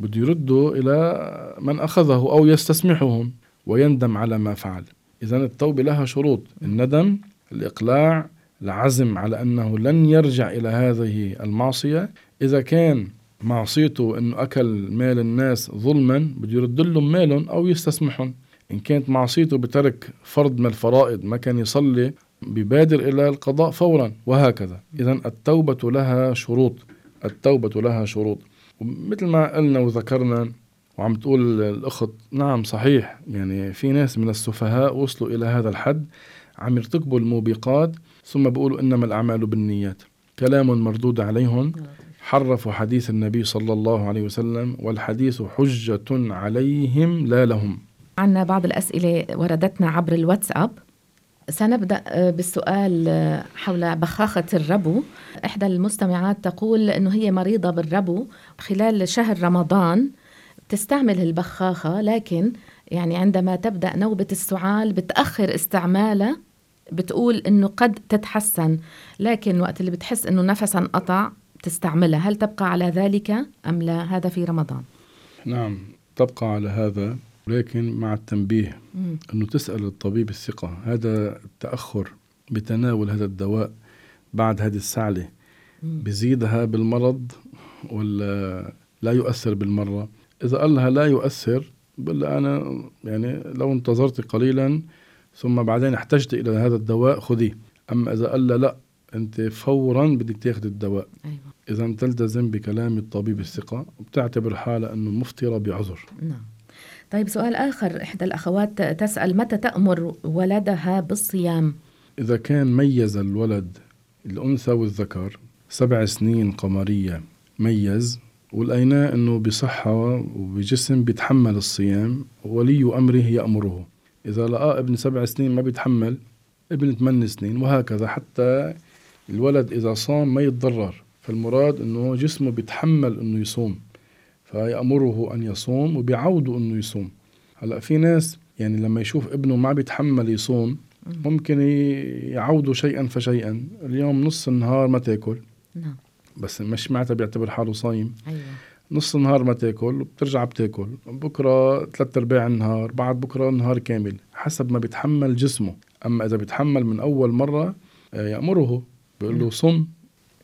بده يرده إلى من أخذه أو يستسمحهم ويندم على ما فعل. إذا التوبة لها شروط. الندم الإقلاع العزم على أنه لن يرجع إلى هذه المعصية. إذا كان معصيته أنه أكل مال الناس ظلما بده يرد لهم مالهم أو يستسمحهم. إن كانت معصيته بترك فرض من الفرائض ما كان يصلي ببادر إلى القضاء فورا وهكذا. إذا التوبة لها شروط. التوبة لها شروط. مثل ما قلنا وذكرنا وعم تقول الأخت نعم صحيح يعني في ناس من السفهاء وصلوا إلى هذا الحد عم يرتكبوا الموبقات. ثم بيقولوا إنما الأعمال بالنيات. كلام مردود عليهم. حرفوا حديث النبي صلى الله عليه وسلم والحديث حجة عليهم لا لهم. عنا بعض الأسئلة وردتنا عبر الواتساب. سنبدأ آه، بالسؤال آه، حول بخاخة الربو. إحدى المستمعات تقول أنه هي مريضة بالربو خلال شهر رمضان. تستعمل البخاخة لكن يعني عندما تبدأ نوبة السعال بتأخر استعمالها بتقول إنه قد تتحسن لكن وقت اللي بتحس إنه نفسها انقطع تستعملها هل تبقى على ذلك أم لا؟ هذا في رمضان. نعم تبقى على هذا لكن مع التنبيه مم. أنه تسأل الطبيب الثقة. هذا التأخر بتناول هذا الدواء بعد هذه السعلة. مم. بزيدها بالمرض ولا لا يؤثر بالمرة؟ إذا قال لها لا يؤثر بقول لها أنا يعني لو انتظرت قليلا ثم بعدين احتجت إلى هذا الدواء خذيه. أما إذا قال لا أنت فورا بدك تاخذ الدواء. أيوه. إذا تلتزم بكلام الطبيب الثقة وبتعتبر حالها أنه مفطرة بعذر. نعم. طيب سؤال آخر. إحدى الأخوات تسأل متى تأمر ولدها بالصيام؟ إذا كان ميز الولد الأنثى والذكر سبع سنين قمرية ميز. ولقيناه أنه بصحة وبجسم بيتحمل الصيام ولي أمره يأمره. إذا لقاه ابن سبع سنين ما بيتحمل ابن ثمان سنين وهكذا. حتى الولد إذا صام ما يتضرر. فالمراد أنه جسمه بيتحمل أنه يصوم. فيأمره أن يصوم وبيعوده أنه يصوم. هلأ في ناس يعني لما يشوف ابنه ما بيتحمل يصوم ممكن ي- يعودوا شيئا فشيئا. اليوم نص النهار ما تأكل. نعم. بس مش معناتها بيعتبر حاله صايم. أيوة. نص النهار ما تاكل وبترجع بتاكل. بكرة ثلاث أرباع النهار بعد بكرة نهار كامل حسب ما بيتحمل جسمه. أما إذا بيتحمل من أول مرة آه، يأمره بيقول له صم.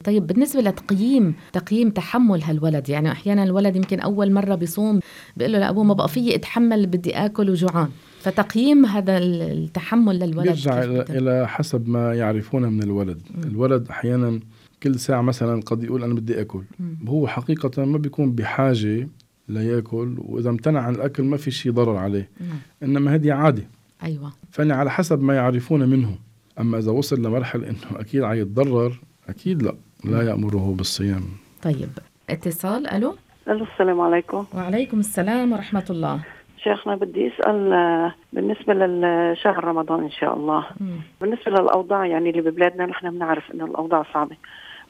طيب بالنسبة لتقييم تقييم تحمل هالولد يعني أحيانا الولد يمكن أول مرة بيصوم بيقول له لأبوه ما بقى فيي أتحمل بدي آكل وجوعان. فتقييم هذا ال- التحمل للولد بت- إلى حسب ما يعرفونه من الولد. الولد أحيانا كل ساعة مثلا قد يقول أنا بدي آكل. مم. هو حقيقة ما بيكون بحاجة ليأكل وإذا امتنع عن الأكل ما في شيء ضرر عليه. نعم. إنما هذه عادة. أيوة. فأنا على حسب ما يعرفون منه. أما إذا وصل لمرحلة أنه أكيد عيتضرر أكيد لا. لا يأمره بالصيام. طيب. اتصال ألو؟ ألو السلام عليكم. وعليكم السلام ورحمة الله. شيخنا بدي أسأل آه، بالنسبة للشهر رمضان إن شاء الله. مم. بالنسبة للأوضاع يعني اللي ببلادنا نحن بنعرف إنه الأوضاع صعبة.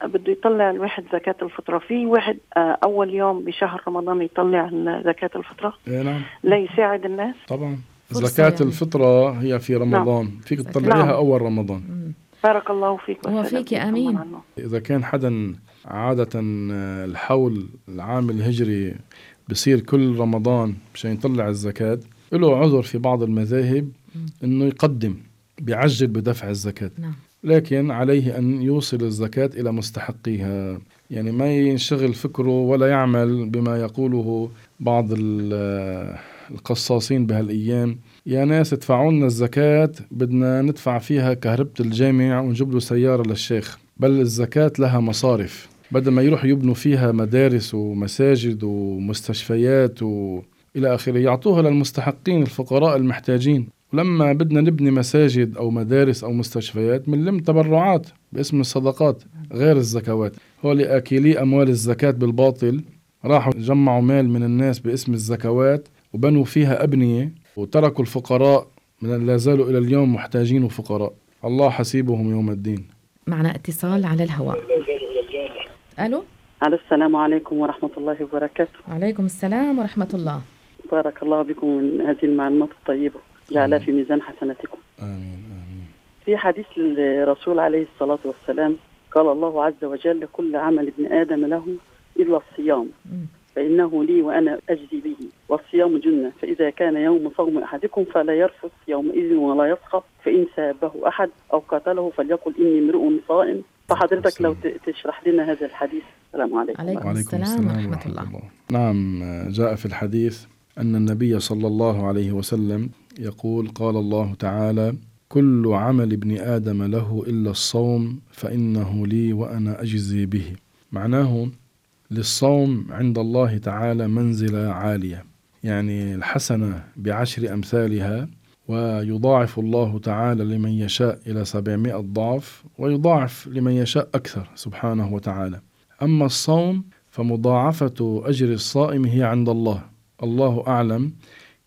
بده يطلع الواحد زكاة الفطرة في واحد آه، أول يوم بشهر رمضان يطلع زكاة الفطرة إيه نعم ليساعد الناس طبعا زكاة يعني. الفطرة هي في رمضان فيك زكاة. تطلعيها نعم. أول رمضان مم. بارك الله فيك فيك أمين. عنه. إذا كان حدا عادة آه، الحول العام الهجري بصير كل رمضان مشان يطلع الزكاة له عذر في بعض المذاهب أنه يقدم بيعجل بدفع الزكاة نعم لكن عليه أن يوصل الزكاة إلى مستحقيها. يعني ما ينشغل فكره ولا يعمل بما يقوله بعض ال- القصاصين بهالأيام. يا ناس ادفعوا لنا الزكاة بدنا ندفع فيها كهربة الجامع ونجيب له سيارة للشيخ. بل الزكاة لها مصارف. بدل ما يروحوا يبنوا فيها مدارس ومساجد ومستشفيات وإلى آخره يعطوها للمستحقين الفقراء المحتاجين. ولما بدنا نبني مساجد أو مدارس أو مستشفيات بنلم تبرعات باسم الصدقات غير الزكوات. هول آكلي أموال الزكاة بالباطل. راحوا جمعوا مال من الناس باسم الزكوات وبنوا فيها أبنية وتركوا الفقراء من لا زالوا إلى اليوم محتاجين وفقراء الله حسيبهم يوم الدين. معنا اتصال على الهواء. ألو؟ على السلام عليكم ورحمة الله وبركاته. وعليكم السلام ورحمة الله. بارك الله بكم من هذه المعلومات الطيبة. جعلها في ميزان حسناتكم. آمين آمين. في حديث الرسول عليه الصلاة والسلام قال الله عز وجل كل عمل ابن آدم له إلا الصيام مم. فإنه لي وأنا أجزي به والصيام جنة فإذا كان يوم صوم أحدكم فلا يرفث يومئذ ولا يسخط فإن سابه أحد أو قاتله فليقل إني امرؤ صائم. فحضرتك لو تشرح لنا هذا الحديث. السلام عليكم. عليكم وعليكم السلام ورحمة الله. نعم جاء في الحديث أن النبي صلى الله عليه وسلم يقول قال الله تعالى كل عمل ابن آدم له إلا الصوم فإنه لي وأنا أجزي به. معناه للصوم عند الله تعالى منزلة عالية يعني الحسنة بعشر أمثالها ويضاعف الله تعالى لمن يشاء إلى سبعمائة ضعف ويضاعف لمن يشاء أكثر سبحانه وتعالى. أما الصوم فمضاعفة أجر الصائم هي عند الله. الله أعلم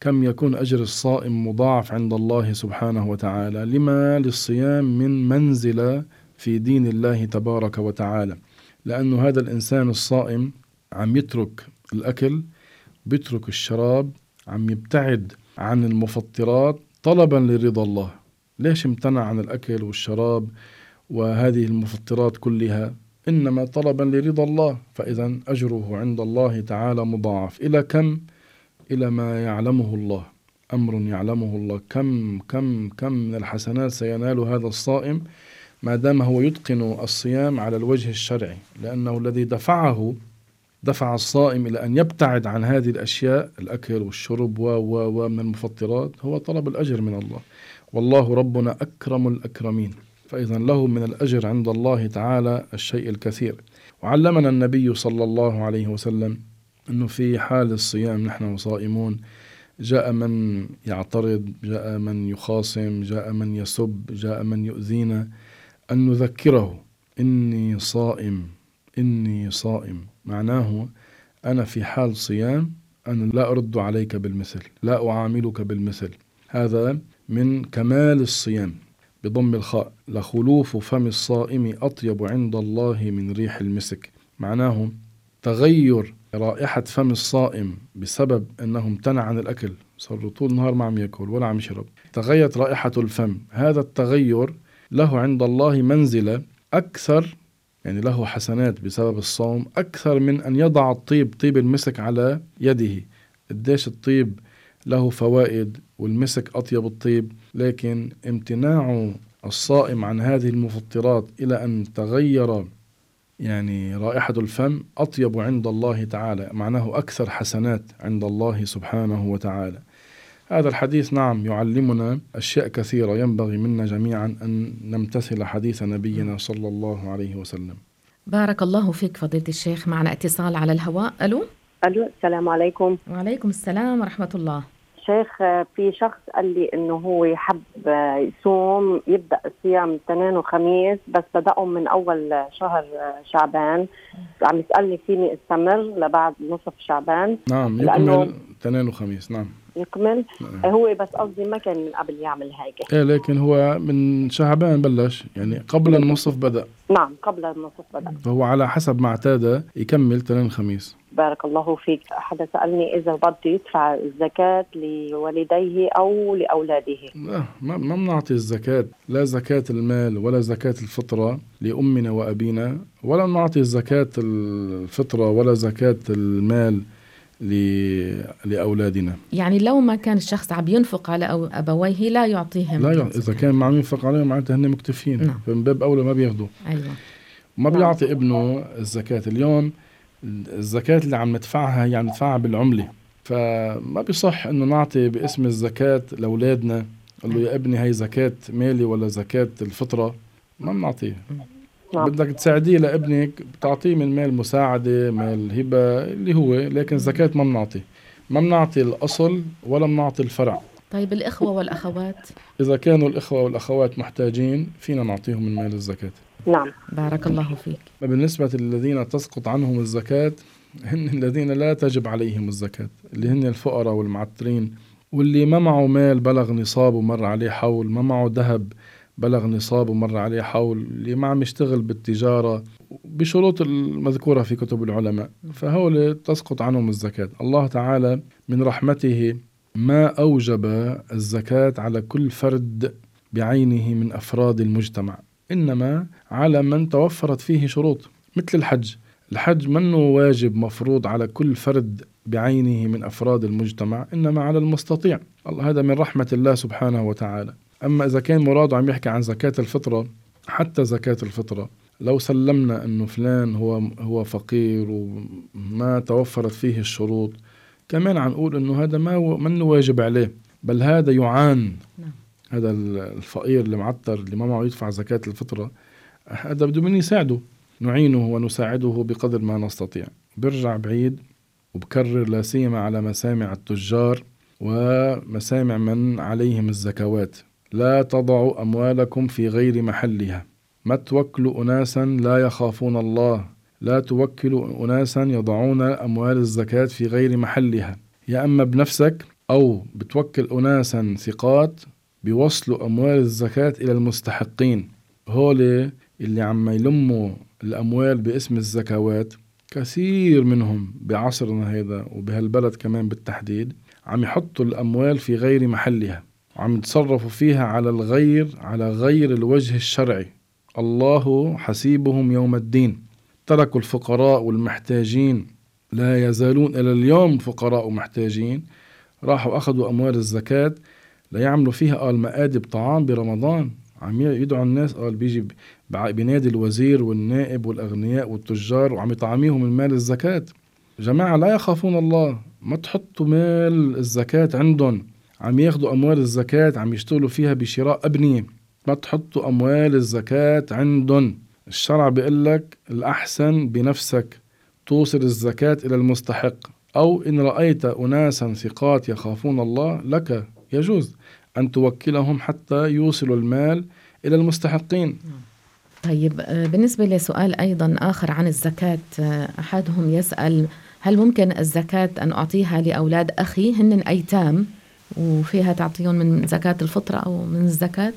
كم يكون أجر الصائم مضاعف عند الله سبحانه وتعالى؟ لما للصيام من منزلة في دين الله تبارك وتعالى. لأن هذا الإنسان الصائم عم يترك الأكل بيترك الشراب عم يبتعد عن المفطرات طلبا لرضا الله. ليش امتنع عن الأكل والشراب وهذه المفطرات كلها؟ إنما طلبا لرضا الله فإذا أجره عند الله تعالى مضاعف. إلى كم؟ إلى ما يعلمه الله. أمر يعلمه الله. كم كم كم من الحسنات سينال هذا الصائم ما دام هو يتقن الصيام على الوجه الشرعي. لأنه الذي دفعه دفع الصائم إلى أن يبتعد عن هذه الأشياء الأكل والشرب و و ومن المفطرات هو طلب الأجر من الله. والله ربنا أكرم الأكرمين. فإذا له من الأجر عند الله تعالى الشيء الكثير. وعلمنا النبي صلى الله عليه وسلم أنه في حال الصيام نحن صائمون جاء من يعترض جاء من يخاصم جاء من يسب جاء من يؤذينا أن نذكره إني صائم إني صائم. معناه أنا في حال صيام أنا لا أرد عليك بالمثل لا أعاملك بالمثل. هذا من كمال الصيام. بضم الخاء لخلوف فم الصائم أطيب عند الله من ريح المسك. معناه تغير رائحة فم الصائم بسبب أنه امتنع عن الأكل صار طول النهار ما عم يأكل ولا عم يشرب. تغيرت رائحة الفم هذا التغير له عند الله منزلة أكثر يعني له حسنات بسبب الصوم أكثر من أن يضع الطيب طيب المسك على يده. قديش الطيب له فوائد والمسك أطيب الطيب لكن امتناع الصائم عن هذه المفطرات إلى أن تغير يعني رائحة الفم أطيب عند الله تعالى معناه أكثر حسنات عند الله سبحانه وتعالى. هذا الحديث نعم يعلمنا أشياء كثيرة ينبغي منا جميعا أن نمتثل حديث نبينا صلى الله عليه وسلم. بارك الله فيك فضيلة الشيخ معنا اتصال على الهواء. ألو؟ ألو السلام عليكم. وعليكم السلام ورحمة الله. شيخ آه، في شخص قال لي إنه هو حب آه، يصوم يبدأ الصيام اثنين وخميس بس بدأهم من أول شهر آه، شعبان. عم يسألني فيني أستمر لبعد نصف شعبان. نعم يكمل اثنين وخميس نعم. يكمل. نعم. آه، هو بس قصدي ما كان من قبل يعمل هيك. إيه لكن هو من شعبان بلش يعني قبل النصف بدأ. نعم قبل النصف بدأ. فهو على حسب ما اعتاد يكمل اثنين خميس بارك الله فيك. حدا سالني إذا بده يدفع الزكاة لوالديه أو لأولاده. لا ما ما بنعطي الزكاة. لا زكاة المال ولا زكاة الفطرة لأمنا وأبينا ولا بنعطي زكاة الفطرة ولا زكاة المال ل- لأولادنا. يعني لو ما كان الشخص عم ينفق على أو أبويه لا يعطيهم. لا يعني إذا كان ما عم ينفق عليهم معناتها هن مكتفين. نعم. فمن باب أولى ما بياخذوا أيوة. ما نعم. بيعطي ابنه الزكاة اليوم. الزكاة اللي عم ندفعها هي عم ندفعها بالعملة. فما بيصح إنه نعطي باسم الزكاة لأولادنا. قال له يا ابني هي زكاة مالي ولا زكاة الفطرة؟ ما بنعطيه نعم. بدك تساعديه لابنك بتعطيه من مال مساعدة مال هبة اللي هو لكن زكاة ما بنعطي. ما بنعطي الأصل ولا بنعطي الفرع. طيب الإخوة والأخوات؟ إذا كانوا الإخوة والأخوات محتاجين فينا نعطيهم من مال الزكاة. نعم. بارك الله فيك. بالنسبة للذين تسقط عنهم الزكاة هن الذين لا تجب عليهم الزكاة اللي هن الفقراء والمعترين واللي ما معه مال بلغ نصاب ومر عليه حول ما معه ذهب بلغ نصاب ومر عليه حول اللي ما عم يشتغل بالتجارة بشروط المذكورة في كتب العلماء. فهول تسقط عنهم الزكاة. الله تعالى من رحمته ما أوجب الزكاة على كل فرد بعينه من أفراد المجتمع إنما على من توفرت فيه شروط مثل الحج. الحج منه واجب مفروض على كل فرد بعينه من أفراد المجتمع إنما على المستطيع. هذا من رحمة الله سبحانه وتعالى. أما إذا كان مراده عم يحكي عن زكاة الفطرة حتى زكاة الفطرة لو سلمنا إنه فلان هو هو فقير وما توفرت فيه الشروط كمان عم نقول إنه هذا ما منه واجب عليه بل هذا يعان. نعم. هذا الفقير المعتر اللي ما معه يدفع زكاة الفطرة هذا بده مني يساعده. نعينه ونساعده بقدر ما نستطيع. برجع بعيد وبكرر لا سيما على مسامع التجار ومسامع من عليهم الزكوات. لا تضعوا أموالكم في غير محلها. ما توكلوا أناسا لا يخافون الله. لا توكلوا أناسا يضعون أموال الزكاة في غير محلها. يا أما بنفسك أو بتوكل أناسا ثقات بيوصلوا أموال الزكاة إلى المستحقين. هولي اللي عم يلموا الأموال باسم الزكوات كثير منهم بعصرنا هذا وبهالبلد كمان بالتحديد عم يحطوا الأموال في غير محلها. وعم يتصرفوا فيها على الغير على غير الوجه الشرعي. الله حسيبهم يوم الدين. تركوا الفقراء والمحتاجين. لا يزالون إلى اليوم فقراء ومحتاجين. راحوا أخذوا أموال الزكاة. ليعملوا فيها قال مآدب طعام برمضان. عم يدعوا الناس قال بيجي بينادي الوزير والنائب والأغنياء والتجار وعم يطعميهم المال الزكاة. جماعة لا يخافون الله. ما تحطوا مال الزكاة عندهم. عم ياخذوا أموال الزكاة عم يشتغلوا فيها بشراء أبنية. ما تحطوا أموال الزكاة عندهم. الشرع بيقول لك الأحسن بنفسك توصل الزكاة إلى المستحق. أو إن رأيت أناسا ثقات يخافون الله لك يجوز أن توكلهم حتى يوصلوا المال إلى المستحقين. طيب آه، بالنسبة لسؤال أيضا آخر عن الزكاة آه، أحدهم يسأل هل ممكن الزكاة أن أعطيها لأولاد أخي؟ هن أيتام وفيها تعطيهم من زكاة الفطرة أو من الزكاة؟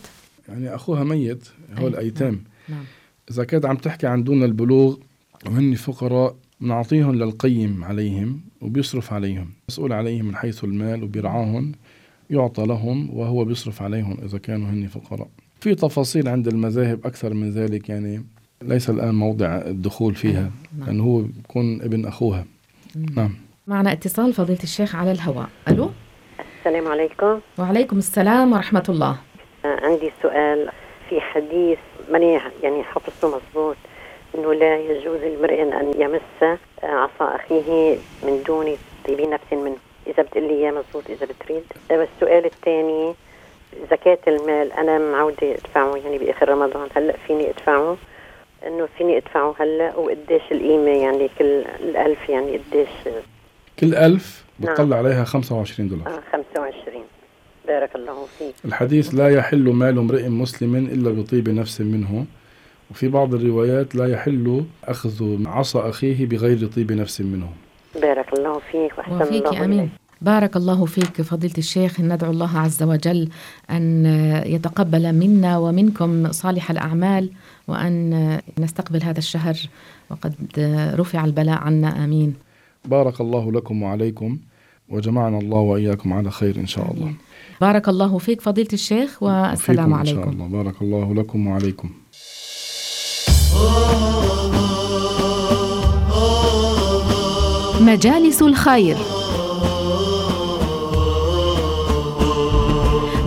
يعني أخوها ميت هو الأيتام. نعم. نعم. إذا كانت عم تحكي عن دون البلوغ وهن فقراء بنعطيهم للقيم عليهم وبيصرف عليهم. مسؤول عليهم من حيث المال وبيرعاهم يعطى لهم وهو بيصرف عليهم إذا كانوا هن فقراء. في تفاصيل عند المذاهب أكثر من ذلك يعني ليس الآن موضع الدخول فيها نعم. لأنه هو بيكون ابن أخوها. نعم. معنا اتصال فضيلة الشيخ على الهواء. ألو؟ السلام عليكم. وعليكم السلام ورحمة الله. عندي سؤال في حديث ماني يعني حفظته مضبوط إنه لا يجوز لامرئ ان يمس عصا أخيه من دون طيب نفس منه. إذا بتقول لي إياه مضبوط إذا بتريد. السؤال الثاني زكاة المال أنا معودة أدفعه يعني بآخر رمضان هلا فيني أدفعه؟ إنه فيني أدفعه هلأ؟ وقديش القيمة؟ يعني كل الألف يعني قديش؟ كل ألف بتطلع نعم. عليها 25 دولار. آه 25 بارك الله فيك. الحديث لا يحل مال امرئ مسلم إلا بطيب نفس منه. وفي بعض الروايات لا يحل أخذ عصا أخيه بغير طيب نفس منه. بارك الله فيك وأحسن الله أمين. بارك الله فيك فضيلة الشيخ. ندعو الله عز وجل أن يتقبل منا ومنكم صالح الأعمال وأن نستقبل هذا الشهر. وقد رفع البلاء عنا. آمين. بارك الله لكم وعليكم وجمعنا الله وإياكم على خير إن شاء الله. بارك الله فيك فضيلة الشيخ والسلام عليكم إن شاء الله. بارك الله لكم وعليكم. مجالس الخير.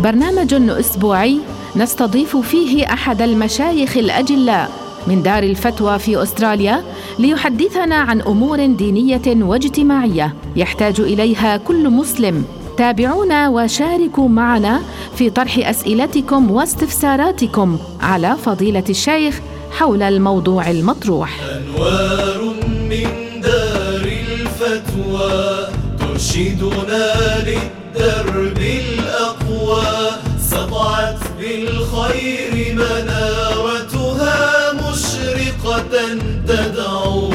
برنامج أسبوعي نستضيف فيه أحد المشايخ الأجلاء من دار الفتوى في أستراليا ليحدثنا عن أمور دينية واجتماعية يحتاج إليها كل مسلم. تابعونا وشاركوا معنا في طرح أسئلتكم واستفساراتكم على فضيلة الشيخ حول الموضوع المطروح. أنوار من دار الفتوى ترشدنا للدرب الأقوى سطعت بالخير منارتها the